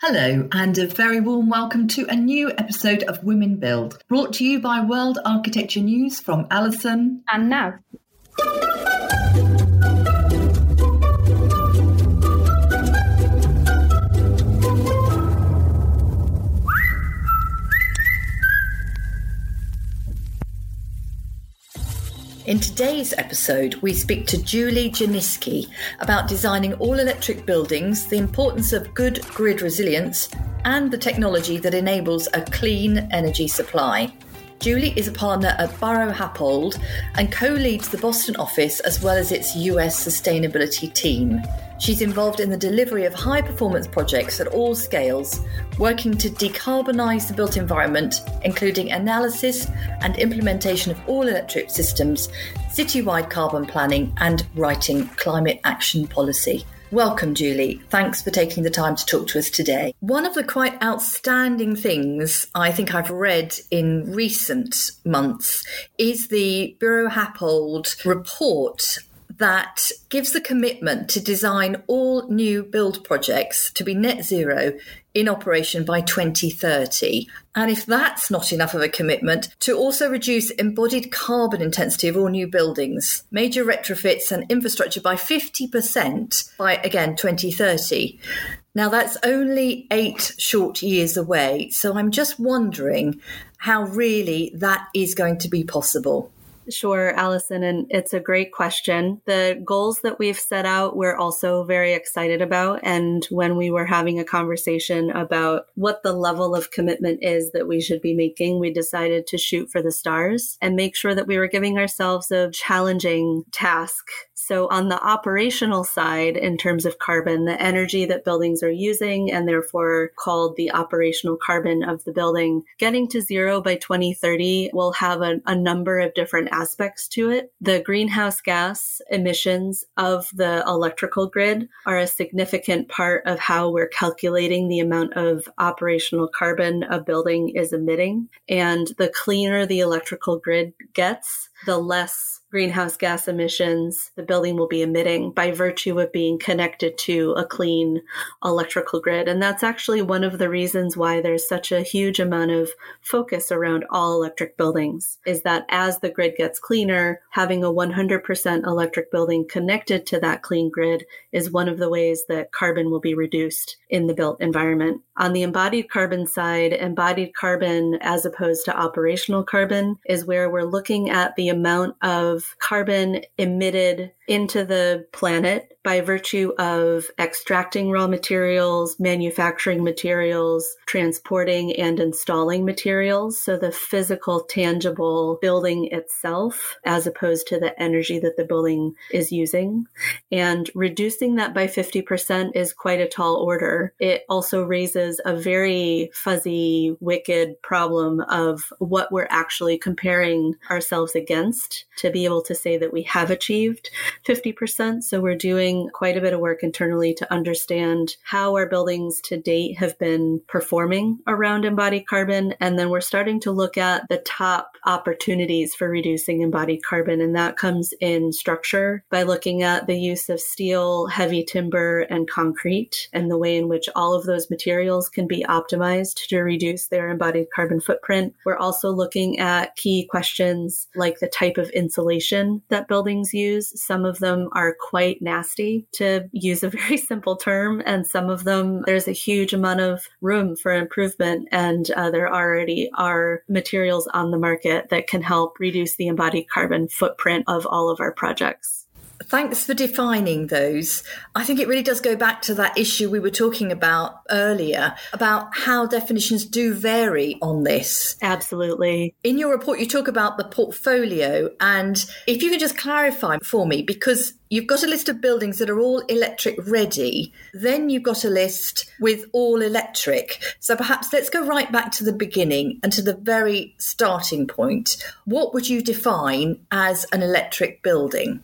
Hello, and a very warm welcome to a new episode of Women Build, brought to you by World Architecture News from Alison and Nav. In today's episode, we speak to Julie Janiski about designing all electric buildings, the importance of good grid resilience, and the technology that enables a clean energy supply. Julie is a partner at Buro Happold and co leads the Boston office as well as its US sustainability team. She's involved in the delivery of high performance projects at all scales, working to decarbonise the built environment, including analysis and implementation of all electric systems, citywide carbon planning, and writing climate action policy. Welcome, Julie. Thanks for taking the time to talk to us today. One of the quite outstanding things I think I've read in recent months is the Buro Happold report that gives the commitment to design all new build projects to be net zero in operation by 2030. And if that's not enough of a commitment, to also reduce embodied carbon intensity of all new buildings, major retrofits and infrastructure by 50% by, again, 2030. Now, that's only eight short years away. So I'm just wondering how really that is going to be possible. Sure, Allison. and it's a great question. The goals that we've set out, we're also very excited about. And when we were having a conversation about what the level of commitment is that we should be making, we decided to shoot for the stars and make sure that we were giving ourselves a challenging task so, on the operational side, in terms of carbon, the energy that buildings are using and therefore called the operational carbon of the building, getting to zero by 2030 will have a, a number of different aspects to it. The greenhouse gas emissions of the electrical grid are a significant part of how we're calculating the amount of operational carbon a building is emitting. And the cleaner the electrical grid gets, the less greenhouse gas emissions the building will be emitting by virtue of being connected to a clean electrical grid. And that's actually one of the reasons why there's such a huge amount of focus around all electric buildings is that as the grid gets cleaner, having a 100% electric building connected to that clean grid is one of the ways that carbon will be reduced in the built environment. On the embodied carbon side, embodied carbon as opposed to operational carbon is where we're looking at the amount of carbon emitted into the planet by virtue of extracting raw materials, manufacturing materials, transporting and installing materials. So the physical, tangible building itself, as opposed to the energy that the building is using. And reducing that by 50% is quite a tall order. It also raises a very fuzzy, wicked problem of what we're actually comparing ourselves against to be able to say that we have achieved 50%. So we're doing quite a bit of work internally to understand how our buildings to date have been performing around embodied carbon. And then we're starting to look at the top opportunities for reducing embodied carbon. And that comes in structure by looking at the use of steel, heavy timber, and concrete and the way in which all of those materials can be optimized to reduce their embodied carbon footprint. We're also looking at key questions like the type of insulation that buildings use. Some of them are quite nasty, to use a very simple term, and some of them there's a huge amount of room for improvement, and uh, there already are materials on the market that can help reduce the embodied carbon footprint of all of our projects. Thanks for defining those. I think it really does go back to that issue we were talking about earlier about how definitions do vary on this. Absolutely. In your report, you talk about the portfolio. And if you could just clarify for me, because you've got a list of buildings that are all electric ready, then you've got a list with all electric. So perhaps let's go right back to the beginning and to the very starting point. What would you define as an electric building?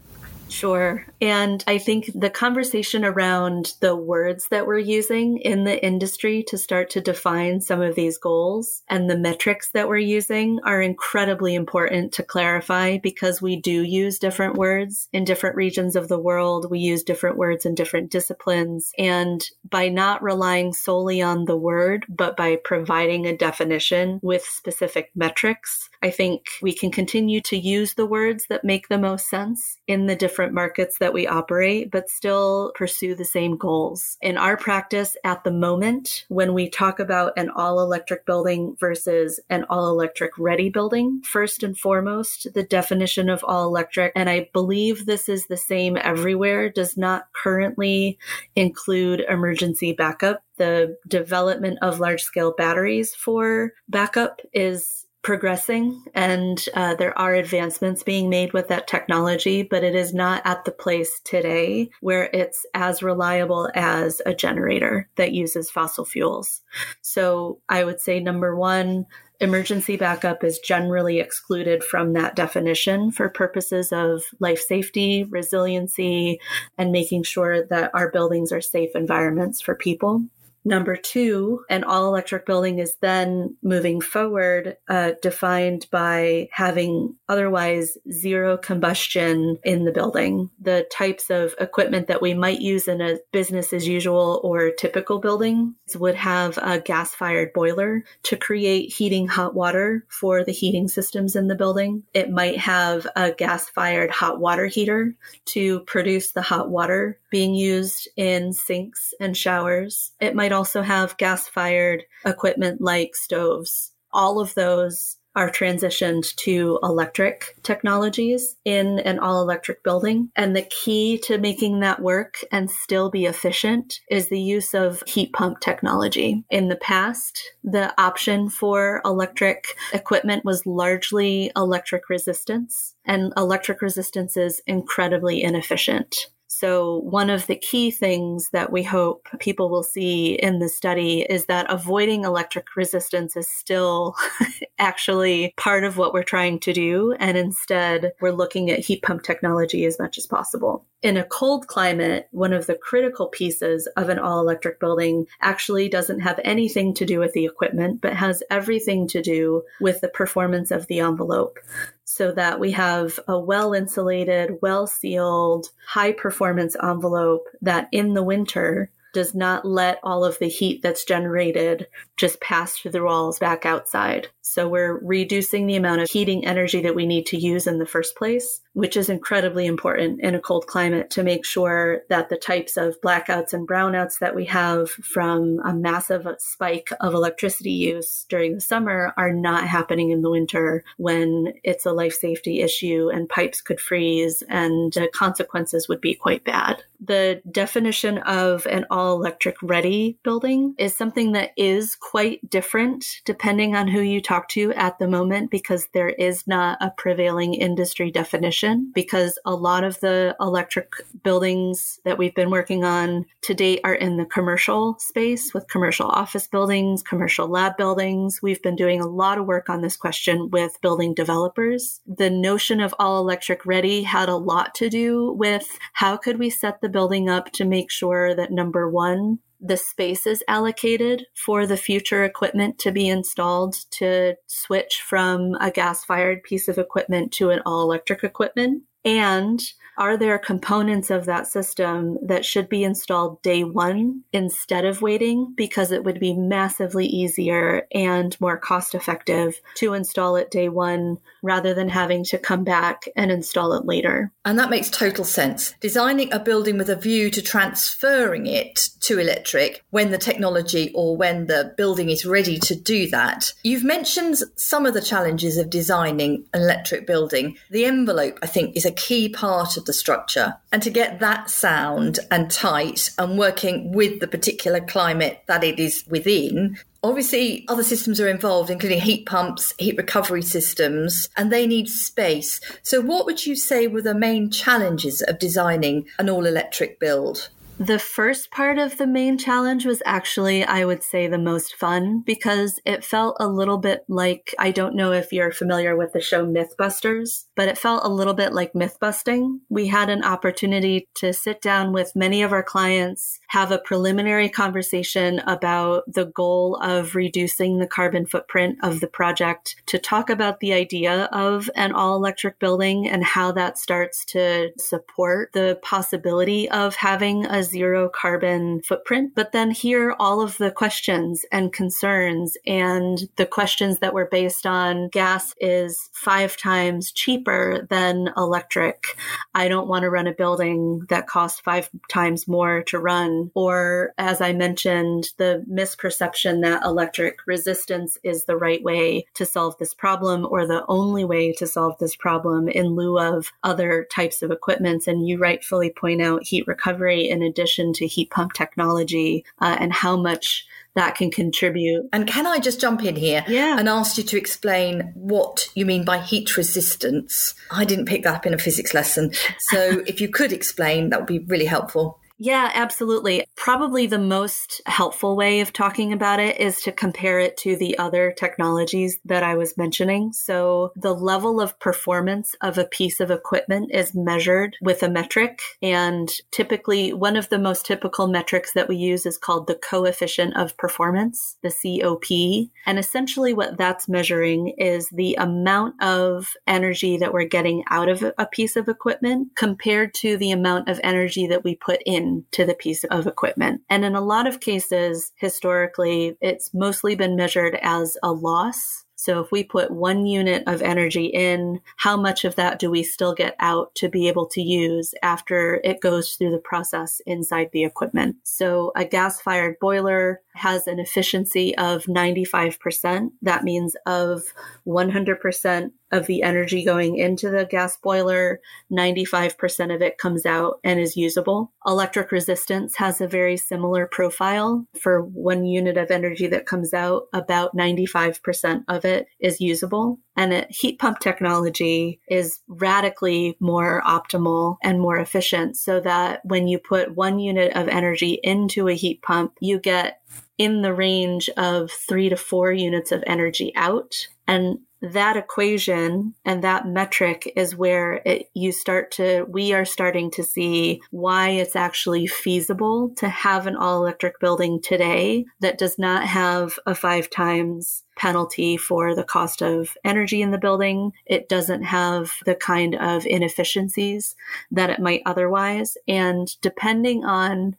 Sure. And I think the conversation around the words that we're using in the industry to start to define some of these goals and the metrics that we're using are incredibly important to clarify because we do use different words in different regions of the world. We use different words in different disciplines. And by not relying solely on the word, but by providing a definition with specific metrics, I think we can continue to use the words that make the most sense in the different markets that we operate, but still pursue the same goals. In our practice at the moment, when we talk about an all electric building versus an all electric ready building, first and foremost, the definition of all electric, and I believe this is the same everywhere, does not currently include emergency backup. The development of large scale batteries for backup is progressing and uh, there are advancements being made with that technology, but it is not at the place today where it's as reliable as a generator that uses fossil fuels. So I would say number one, emergency backup is generally excluded from that definition for purposes of life safety, resiliency, and making sure that our buildings are safe environments for people. Number two, an all electric building is then moving forward, uh, defined by having otherwise zero combustion in the building. The types of equipment that we might use in a business as usual or typical building would have a gas fired boiler to create heating hot water for the heating systems in the building. It might have a gas fired hot water heater to produce the hot water being used in sinks and showers. It might also have gas fired equipment like stoves. All of those are transitioned to electric technologies in an all electric building. And the key to making that work and still be efficient is the use of heat pump technology. In the past, the option for electric equipment was largely electric resistance, and electric resistance is incredibly inefficient. So, one of the key things that we hope people will see in the study is that avoiding electric resistance is still actually part of what we're trying to do. And instead, we're looking at heat pump technology as much as possible in a cold climate, one of the critical pieces of an all electric building actually doesn't have anything to do with the equipment, but has everything to do with the performance of the envelope. So that we have a well insulated, well sealed, high performance envelope that in the winter does not let all of the heat that's generated just pass through the walls back outside. So we're reducing the amount of heating energy that we need to use in the first place, which is incredibly important in a cold climate to make sure that the types of blackouts and brownouts that we have from a massive spike of electricity use during the summer are not happening in the winter when it's a life safety issue and pipes could freeze and the consequences would be quite bad. The definition of an all electric ready building is something that is quite different depending on who you talk talk to at the moment because there is not a prevailing industry definition because a lot of the electric buildings that we've been working on to date are in the commercial space with commercial office buildings, commercial lab buildings. We've been doing a lot of work on this question with building developers. The notion of all electric ready had a lot to do with how could we set the building up to make sure that number one, the space is allocated for the future equipment to be installed to switch from a gas fired piece of equipment to an all electric equipment. And are there components of that system that should be installed day one instead of waiting because it would be massively easier and more cost effective to install it day one rather than having to come back and install it later? And that makes total sense. Designing a building with a view to transferring it to electric when the technology or when the building is ready to do that. You've mentioned some of the challenges of designing an electric building. The envelope, I think, is a key part of the structure. And to get that sound and tight and working with the particular climate that it is within, obviously other systems are involved, including heat pumps, heat recovery systems, and they need space. So, what would you say were the main challenges of designing an all electric build? The first part of the main challenge was actually, I would say, the most fun because it felt a little bit like I don't know if you're familiar with the show Mythbusters, but it felt a little bit like myth busting. We had an opportunity to sit down with many of our clients, have a preliminary conversation about the goal of reducing the carbon footprint of the project, to talk about the idea of an all electric building and how that starts to support the possibility of having a zero carbon footprint, but then hear all of the questions and concerns and the questions that were based on gas is five times cheaper than electric. I don't want to run a building that costs five times more to run. Or as I mentioned, the misperception that electric resistance is the right way to solve this problem or the only way to solve this problem in lieu of other types of equipments. And you rightfully point out heat recovery in addition to heat pump technology uh, and how much that can contribute. And can I just jump in here yeah. and ask you to explain what you mean by heat resistance? I didn't pick that up in a physics lesson. So if you could explain, that would be really helpful. Yeah, absolutely. Probably the most helpful way of talking about it is to compare it to the other technologies that I was mentioning. So the level of performance of a piece of equipment is measured with a metric. And typically one of the most typical metrics that we use is called the coefficient of performance, the COP. And essentially what that's measuring is the amount of energy that we're getting out of a piece of equipment compared to the amount of energy that we put in to the piece of equipment. And in a lot of cases, historically, it's mostly been measured as a loss so if we put one unit of energy in, how much of that do we still get out to be able to use after it goes through the process inside the equipment? So a gas fired boiler has an efficiency of 95%. That means of 100% of the energy going into the gas boiler, 95% of it comes out and is usable. Electric resistance has a very similar profile. For one unit of energy that comes out, about 95% of it is usable. And a heat pump technology is radically more optimal and more efficient so that when you put one unit of energy into a heat pump, you get in the range of three to four units of energy out. And that equation and that metric is where it, you start to, we are starting to see why it's actually feasible to have an all electric building today that does not have a five times penalty for the cost of energy in the building. It doesn't have the kind of inefficiencies that it might otherwise. And depending on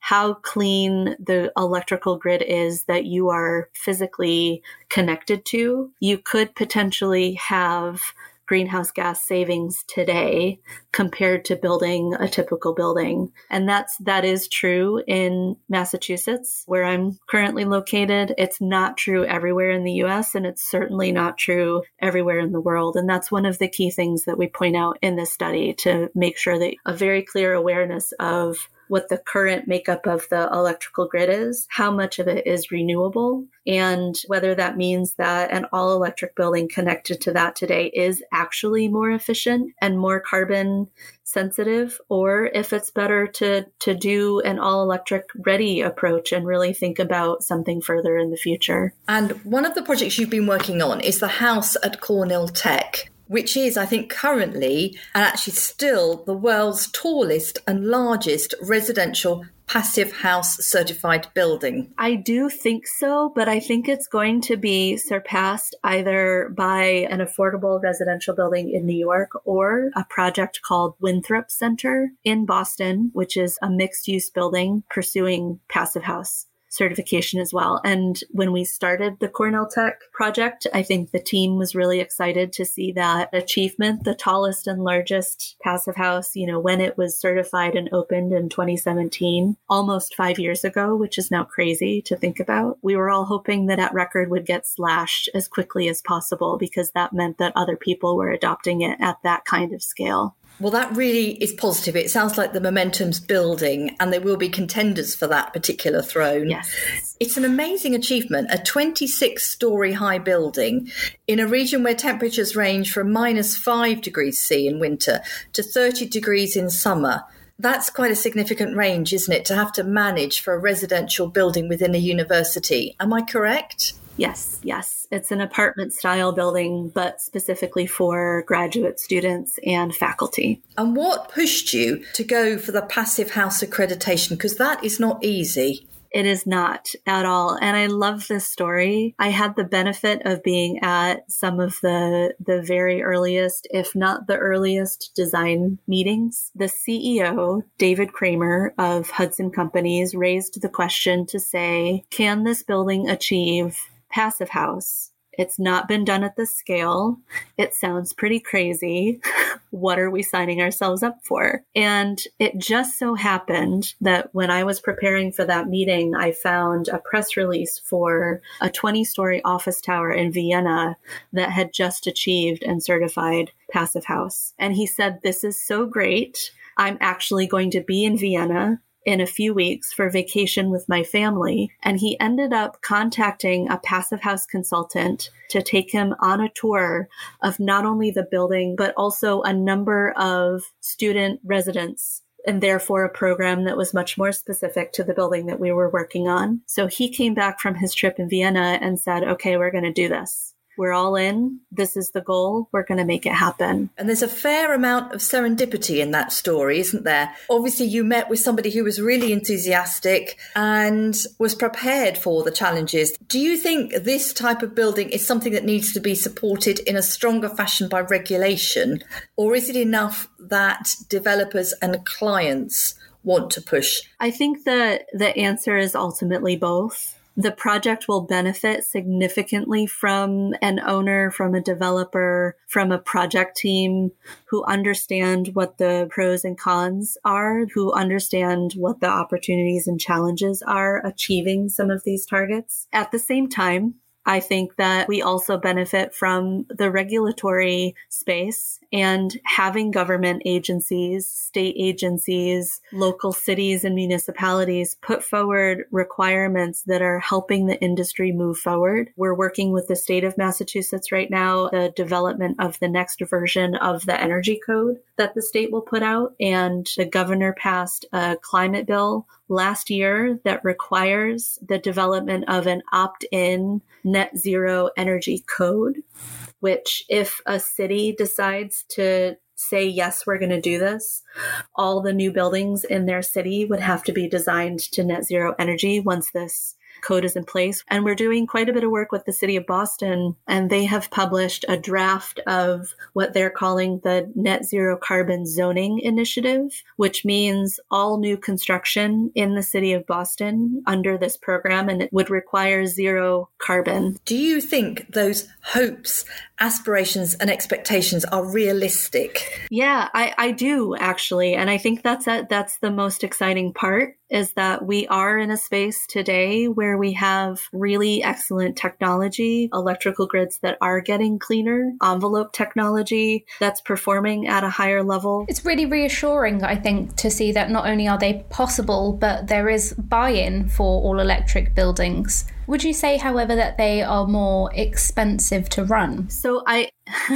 how clean the electrical grid is that you are physically connected to, you could potentially have greenhouse gas savings today compared to building a typical building. And that's, that is true in Massachusetts, where I'm currently located. It's not true everywhere in the US, and it's certainly not true everywhere in the world. And that's one of the key things that we point out in this study to make sure that a very clear awareness of what the current makeup of the electrical grid is, how much of it is renewable, and whether that means that an all electric building connected to that today is actually more efficient and more carbon sensitive or if it's better to to do an all electric ready approach and really think about something further in the future. And one of the projects you've been working on is the house at Cornell Tech which is, I think, currently and actually still the world's tallest and largest residential passive house certified building? I do think so, but I think it's going to be surpassed either by an affordable residential building in New York or a project called Winthrop Center in Boston, which is a mixed use building pursuing passive house certification as well. And when we started the Cornell Tech project, I think the team was really excited to see that achievement, the tallest and largest passive house, you know, when it was certified and opened in 2017, almost five years ago, which is now crazy to think about. We were all hoping that that record would get slashed as quickly as possible because that meant that other people were adopting it at that kind of scale. Well, that really is positive. It sounds like the momentum's building and there will be contenders for that particular throne. Yes. It's an amazing achievement, a 26 story high building in a region where temperatures range from minus five degrees C in winter to 30 degrees in summer. That's quite a significant range, isn't it, to have to manage for a residential building within a university? Am I correct? Yes, yes. It's an apartment style building, but specifically for graduate students and faculty. And what pushed you to go for the Passive House accreditation? Because that is not easy. It is not at all. And I love this story. I had the benefit of being at some of the, the very earliest, if not the earliest design meetings. The CEO, David Kramer of Hudson Companies, raised the question to say, can this building achieve passive house. It's not been done at this scale. It sounds pretty crazy. what are we signing ourselves up for? And it just so happened that when I was preparing for that meeting, I found a press release for a 20 story office tower in Vienna that had just achieved and certified Passive House. And he said, This is so great. I'm actually going to be in Vienna in a few weeks for vacation with my family. And he ended up contacting a passive house consultant to take him on a tour of not only the building, but also a number of student residents and therefore a program that was much more specific to the building that we were working on. So he came back from his trip in Vienna and said, okay, we're going to do this. We're all in. This is the goal. We're going to make it happen. And there's a fair amount of serendipity in that story, isn't there? Obviously, you met with somebody who was really enthusiastic and was prepared for the challenges. Do you think this type of building is something that needs to be supported in a stronger fashion by regulation? Or is it enough that developers and clients want to push? I think that the answer is ultimately both the project will benefit significantly from an owner, from a developer, from a project team who understand what the pros and cons are, who understand what the opportunities and challenges are achieving some of these targets. At the same time, I think that we also benefit from the regulatory space and having government agencies, state agencies, local cities and municipalities put forward requirements that are helping the industry move forward. We're working with the state of Massachusetts right now, the development of the next version of the energy code that the state will put out. And the governor passed a climate bill last year that requires the development of an opt in net zero energy code, which, if a city decides to say, yes, we're going to do this, all the new buildings in their city would have to be designed to net zero energy once this code is in place. And we're doing quite a bit of work with the city of Boston, and they have published a draft of what they're calling the Net Zero Carbon Zoning Initiative, which means all new construction in the city of Boston under this program, and it would require zero carbon. Do you think those hopes, aspirations, and expectations are realistic? Yeah, I, I do actually. And I think that's a, that's the most exciting part is that we are in a space today where we have really excellent technology, electrical grids that are getting cleaner, envelope technology that's performing at a higher level. It's really reassuring, I think, to see that not only are they possible, but there is buy in for all electric buildings. Would you say, however, that they are more expensive to run? So I,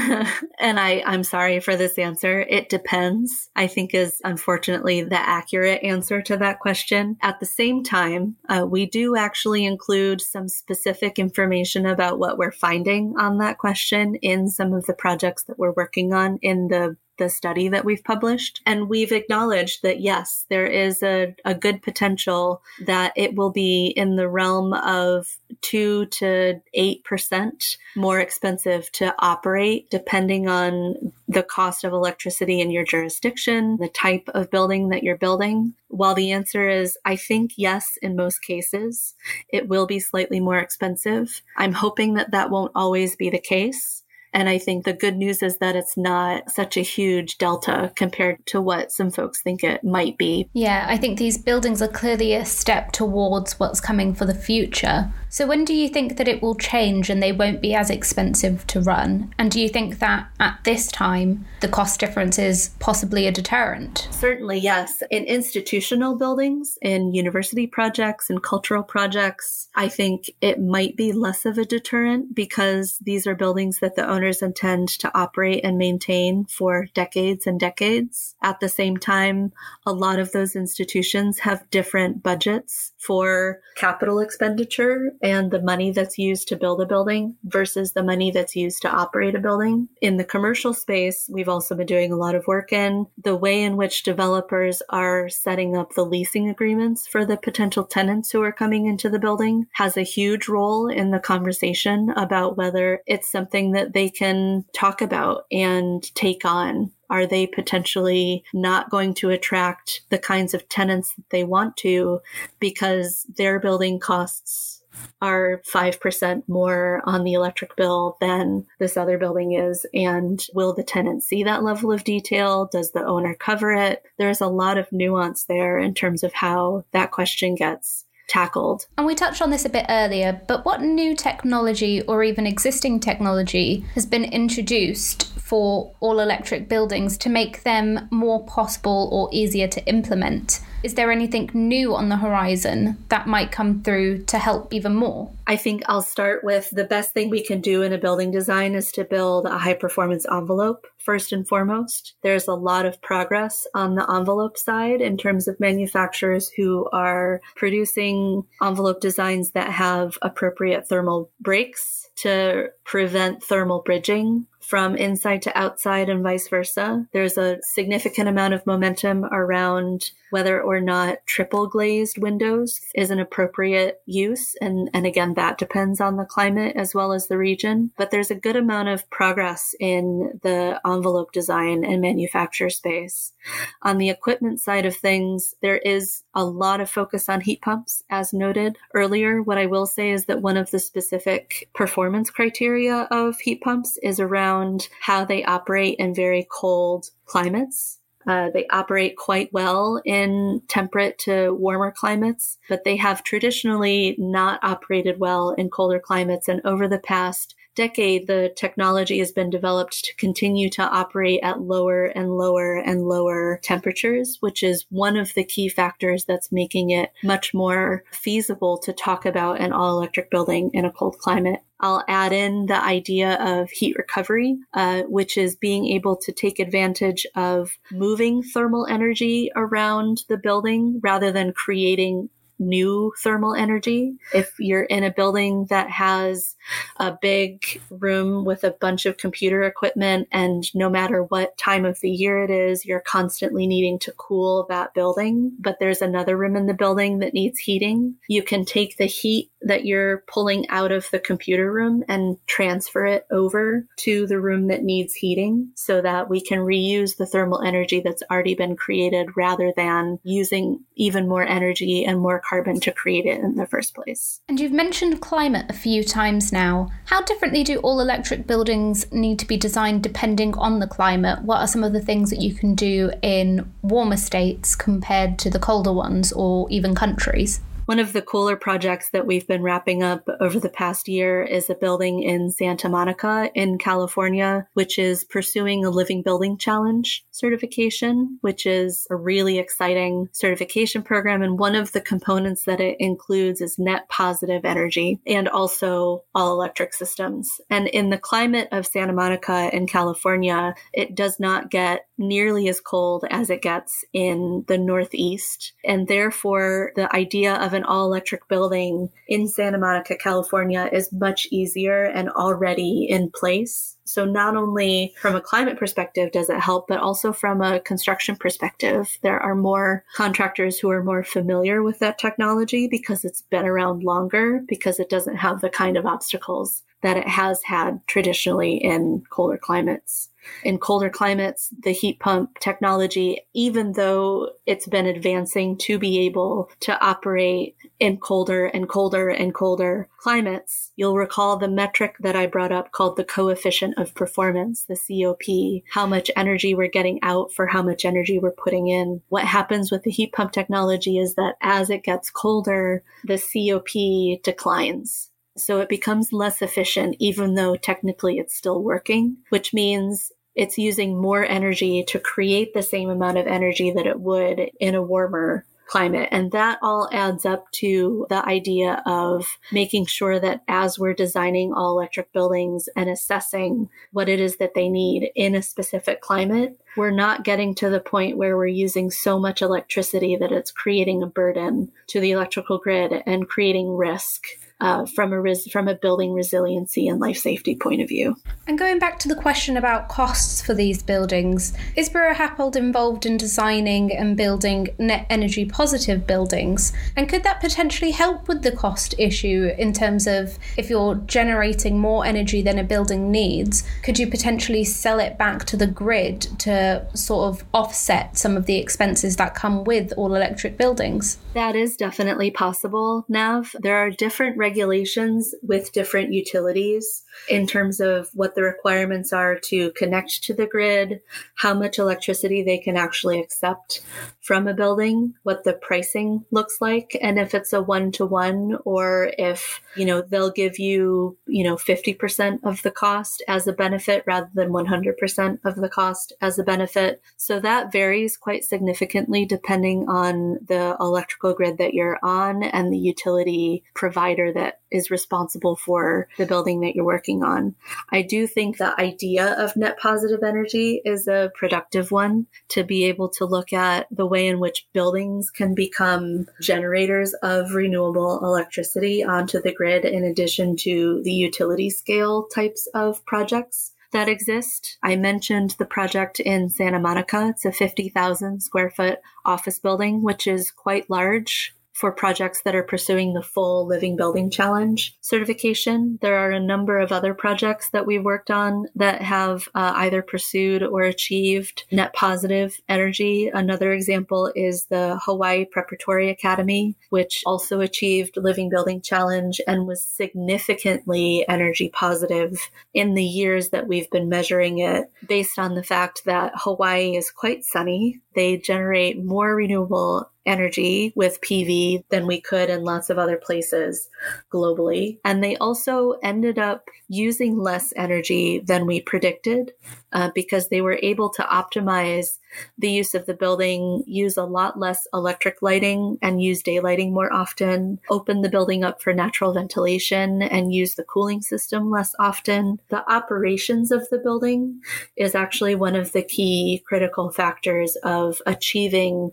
and I, I'm sorry for this answer. It depends, I think is unfortunately the accurate answer to that question. At the same time, uh, we do actually include some specific information about what we're finding on that question in some of the projects that we're working on in the the study that we've published. And we've acknowledged that yes, there is a, a good potential that it will be in the realm of two to eight percent more expensive to operate depending on the cost of electricity in your jurisdiction, the type of building that you're building. While the answer is, I think yes, in most cases, it will be slightly more expensive. I'm hoping that that won't always be the case. And I think the good news is that it's not such a huge delta compared to what some folks think it might be. Yeah, I think these buildings are clearly a step towards what's coming for the future. So, when do you think that it will change and they won't be as expensive to run? And do you think that at this time, the cost difference is possibly a deterrent? Certainly, yes. In institutional buildings, in university projects, and cultural projects, I think it might be less of a deterrent because these are buildings that the owner owners intend to operate and maintain for decades and decades. At the same time, a lot of those institutions have different budgets for capital expenditure and the money that's used to build a building versus the money that's used to operate a building. In the commercial space, we've also been doing a lot of work in the way in which developers are setting up the leasing agreements for the potential tenants who are coming into the building has a huge role in the conversation about whether it's something that they can talk about and take on are they potentially not going to attract the kinds of tenants that they want to because their building costs are 5% more on the electric bill than this other building is? And will the tenant see that level of detail? Does the owner cover it? There's a lot of nuance there in terms of how that question gets tackled. And we touched on this a bit earlier, but what new technology or even existing technology has been introduced for all electric buildings to make them more possible or easier to implement? Is there anything new on the horizon that might come through to help even more? I think I'll start with the best thing we can do in a building design is to build a high performance envelope first and foremost. There's a lot of progress on the envelope side in terms of manufacturers who are producing envelope designs that have appropriate thermal breaks to prevent thermal bridging from inside to outside and vice versa. There's a significant amount of momentum around whether or not triple glazed windows is an appropriate use. And, and again, that depends on the climate as well as the region. But there's a good amount of progress in the envelope design and manufacture space. On the equipment side of things, there is a lot of focus on heat pumps, as noted earlier. What I will say is that one of the specific performance criteria of heat pumps is around how they operate in very cold climates. Uh, they operate quite well in temperate to warmer climates, but they have traditionally not operated well in colder climates. And over the past decade, the technology has been developed to continue to operate at lower and lower and lower temperatures, which is one of the key factors that's making it much more feasible to talk about an all electric building in a cold climate. I'll add in the idea of heat recovery, uh, which is being able to take advantage of moving thermal energy around the building rather than creating new thermal energy. If you're in a building that has a big room with a bunch of computer equipment, and no matter what time of the year it is, you're constantly needing to cool that building, but there's another room in the building that needs heating, you can take the heat that you're pulling out of the computer room and transfer it over to the room that needs heating so that we can reuse the thermal energy that's already been created rather than using even more energy and more carbon to create it in the first place. And you've mentioned climate a few times now. How differently do all electric buildings need to be designed depending on the climate? What are some of the things that you can do in warmer states compared to the colder ones or even countries? One of the cooler projects that we've been wrapping up over the past year is a building in Santa Monica in California, which is pursuing a Living Building Challenge certification, which is a really exciting certification program. And one of the components that it includes is net positive energy and also all electric systems. And in the climate of Santa Monica in California, it does not get nearly as cold as it gets in the Northeast. And therefore, the idea of an all electric building in Santa Monica, California is much easier and already in place. So not only from a climate perspective does it help, but also from a construction perspective, there are more contractors who are more familiar with that technology because it's been around longer, because it doesn't have the kind of obstacles that it has had traditionally in colder climates. In colder climates, the heat pump technology, even though it's been advancing to be able to operate in colder and colder and colder climates, you'll recall the metric that I brought up called the coefficient of performance, the COP, how much energy we're getting out for how much energy we're putting in. What happens with the heat pump technology is that as it gets colder, the COP declines. So it becomes less efficient, even though technically it's still working, which means it's using more energy to create the same amount of energy that it would in a warmer climate. And that all adds up to the idea of making sure that as we're designing all electric buildings and assessing what it is that they need in a specific climate, we're not getting to the point where we're using so much electricity that it's creating a burden to the electrical grid and creating risk uh, from a res- from a building resiliency and life safety point of view. And going back to the question about costs for these buildings, is Buro Happold involved in designing and building net energy positive buildings? And could that potentially help with the cost issue in terms of if you're generating more energy than a building needs, could you potentially sell it back to the grid to sort of offset some of the expenses that come with all electric buildings? That is definitely possible, Nav. There are different regulations with different utilities in terms of what the requirements are to connect to the grid, how much electricity they can actually accept from a building, what the pricing looks like, and if it's a one to one or if, you know, they'll give you, you know, 50% of the cost as a benefit rather than 100% of the cost as a benefit. So that varies quite significantly depending on the electrical grid that you're on and the utility provider that that is responsible for the building that you're working on. I do think the idea of net positive energy is a productive one to be able to look at the way in which buildings can become generators of renewable electricity onto the grid in addition to the utility scale types of projects that exist. I mentioned the project in Santa Monica. It's a 50,000 square foot office building, which is quite large for projects that are pursuing the full Living Building Challenge certification. There are a number of other projects that we've worked on that have uh, either pursued or achieved net positive energy. Another example is the Hawaii Preparatory Academy, which also achieved Living Building Challenge and was significantly energy positive in the years that we've been measuring it based on the fact that Hawaii is quite sunny. They generate more renewable energy with PV than we could in lots of other places globally. And they also ended up using less energy than we predicted uh, because they were able to optimize the use of the building, use a lot less electric lighting and use daylighting more often, open the building up for natural ventilation and use the cooling system less often. The operations of the building is actually one of the key critical factors of achieving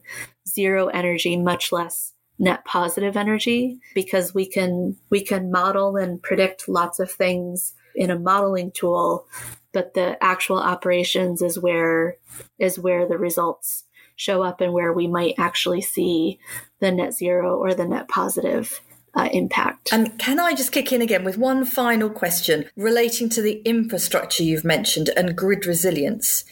zero energy, much less net positive energy because we can we can model and predict lots of things in a modeling tool but the actual operations is where is where the results show up and where we might actually see the net zero or the net positive uh, impact. And can I just kick in again with one final question relating to the infrastructure you've mentioned and grid resilience?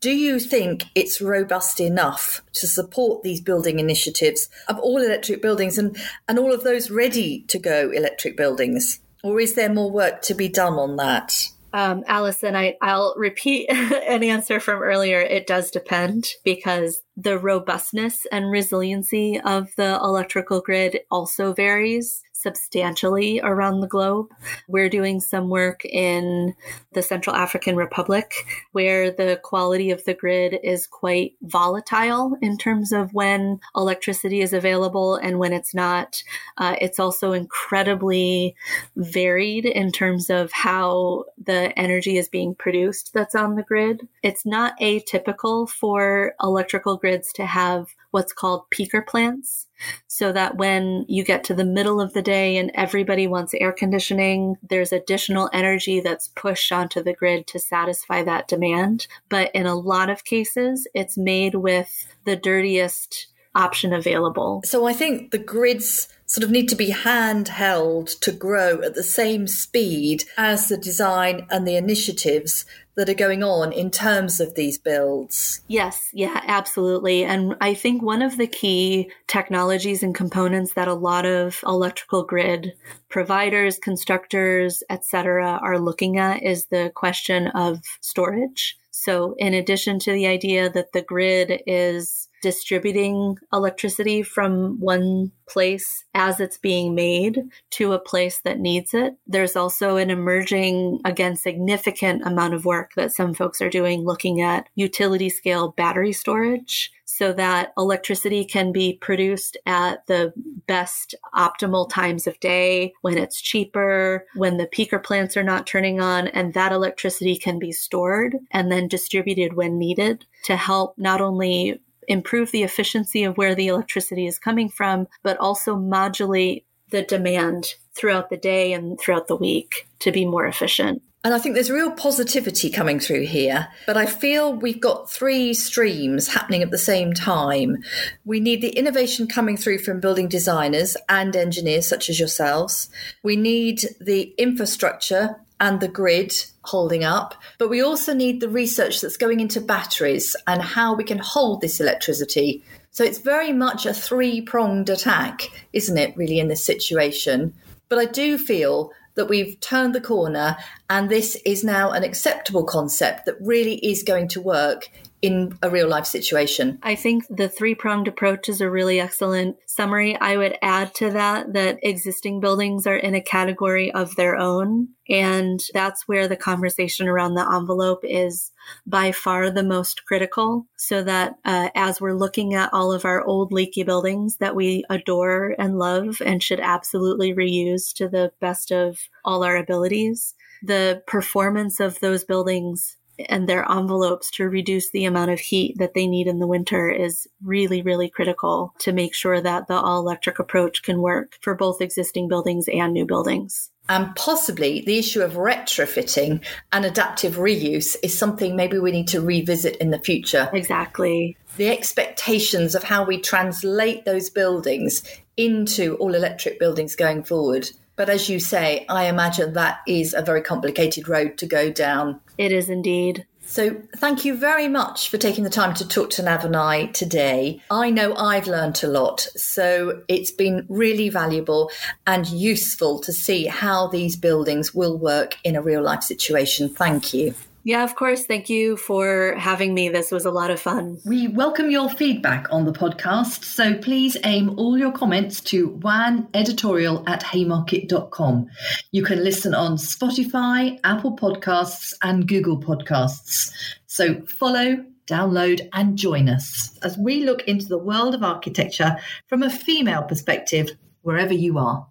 Do you think it's robust enough to support these building initiatives of all electric buildings and, and all of those ready to go electric buildings? Or is there more work to be done on that? Um, Allison, I, I'll repeat an answer from earlier. It does depend because the robustness and resiliency of the electrical grid also varies substantially around the globe. We're doing some work in the Central African Republic where the quality of the grid is quite volatile in terms of when electricity is available and when it's not. Uh, it's also incredibly varied in terms of how the energy is being produced that's on the grid. It's not atypical for electrical grids to have what's called peaker plants so that when you get to the middle of the day and everybody wants air conditioning, there's additional energy that's pushed onto the grid to satisfy that demand. But in a lot of cases, it's made with the dirtiest option available. So I think the grids sort of need to be handheld to grow at the same speed as the design and the initiatives that are going on in terms of these builds. Yes, yeah, absolutely. And I think one of the key technologies and components that a lot of electrical grid providers, constructors, etc., are looking at is the question of storage. So, in addition to the idea that the grid is distributing electricity from one place as it's being made to a place that needs it. There's also an emerging, again, significant amount of work that some folks are doing looking at utility scale battery storage so that electricity can be produced at the best optimal times of day when it's cheaper, when the peaker plants are not turning on, and that electricity can be stored and then distributed when needed to help not only improve the efficiency of where the electricity is coming from, but also modulate the demand throughout the day and throughout the week to be more efficient. And I think there's real positivity coming through here, but I feel we've got three streams happening at the same time. We need the innovation coming through from building designers and engineers such as yourselves. We need the infrastructure and the grid holding up, but we also need the research that's going into batteries and how we can hold this electricity. So it's very much a three pronged attack, isn't it, really, in this situation? But I do feel that we've turned the corner and this is now an acceptable concept that really is going to work in a real life situation. I think the three pronged approach is a really excellent summary. I would add to that that existing buildings are in a category of their own. And that's where the conversation around the envelope is by far the most critical. So that uh, as we're looking at all of our old leaky buildings that we adore and love and should absolutely reuse to the best of all our abilities, the performance of those buildings and their envelopes to reduce the amount of heat that they need in the winter is really, really critical to make sure that the all electric approach can work for both existing buildings and new buildings. And possibly the issue of retrofitting and adaptive reuse is something maybe we need to revisit in the future. Exactly. The expectations of how we translate those buildings into all electric buildings going forward. But as you say, I imagine that is a very complicated road to go down. It is indeed. So, thank you very much for taking the time to talk to Nav and I today. I know I've learnt a lot, so it's been really valuable and useful to see how these buildings will work in a real life situation. Thank you. Yeah, of course. Thank you for having me. This was a lot of fun. We welcome your feedback on the podcast, so please aim all your comments to waneditorial at haymarket.com. You can listen on Spotify, Apple Podcasts, and Google Podcasts. So follow, download, and join us as we look into the world of architecture from a female perspective, wherever you are.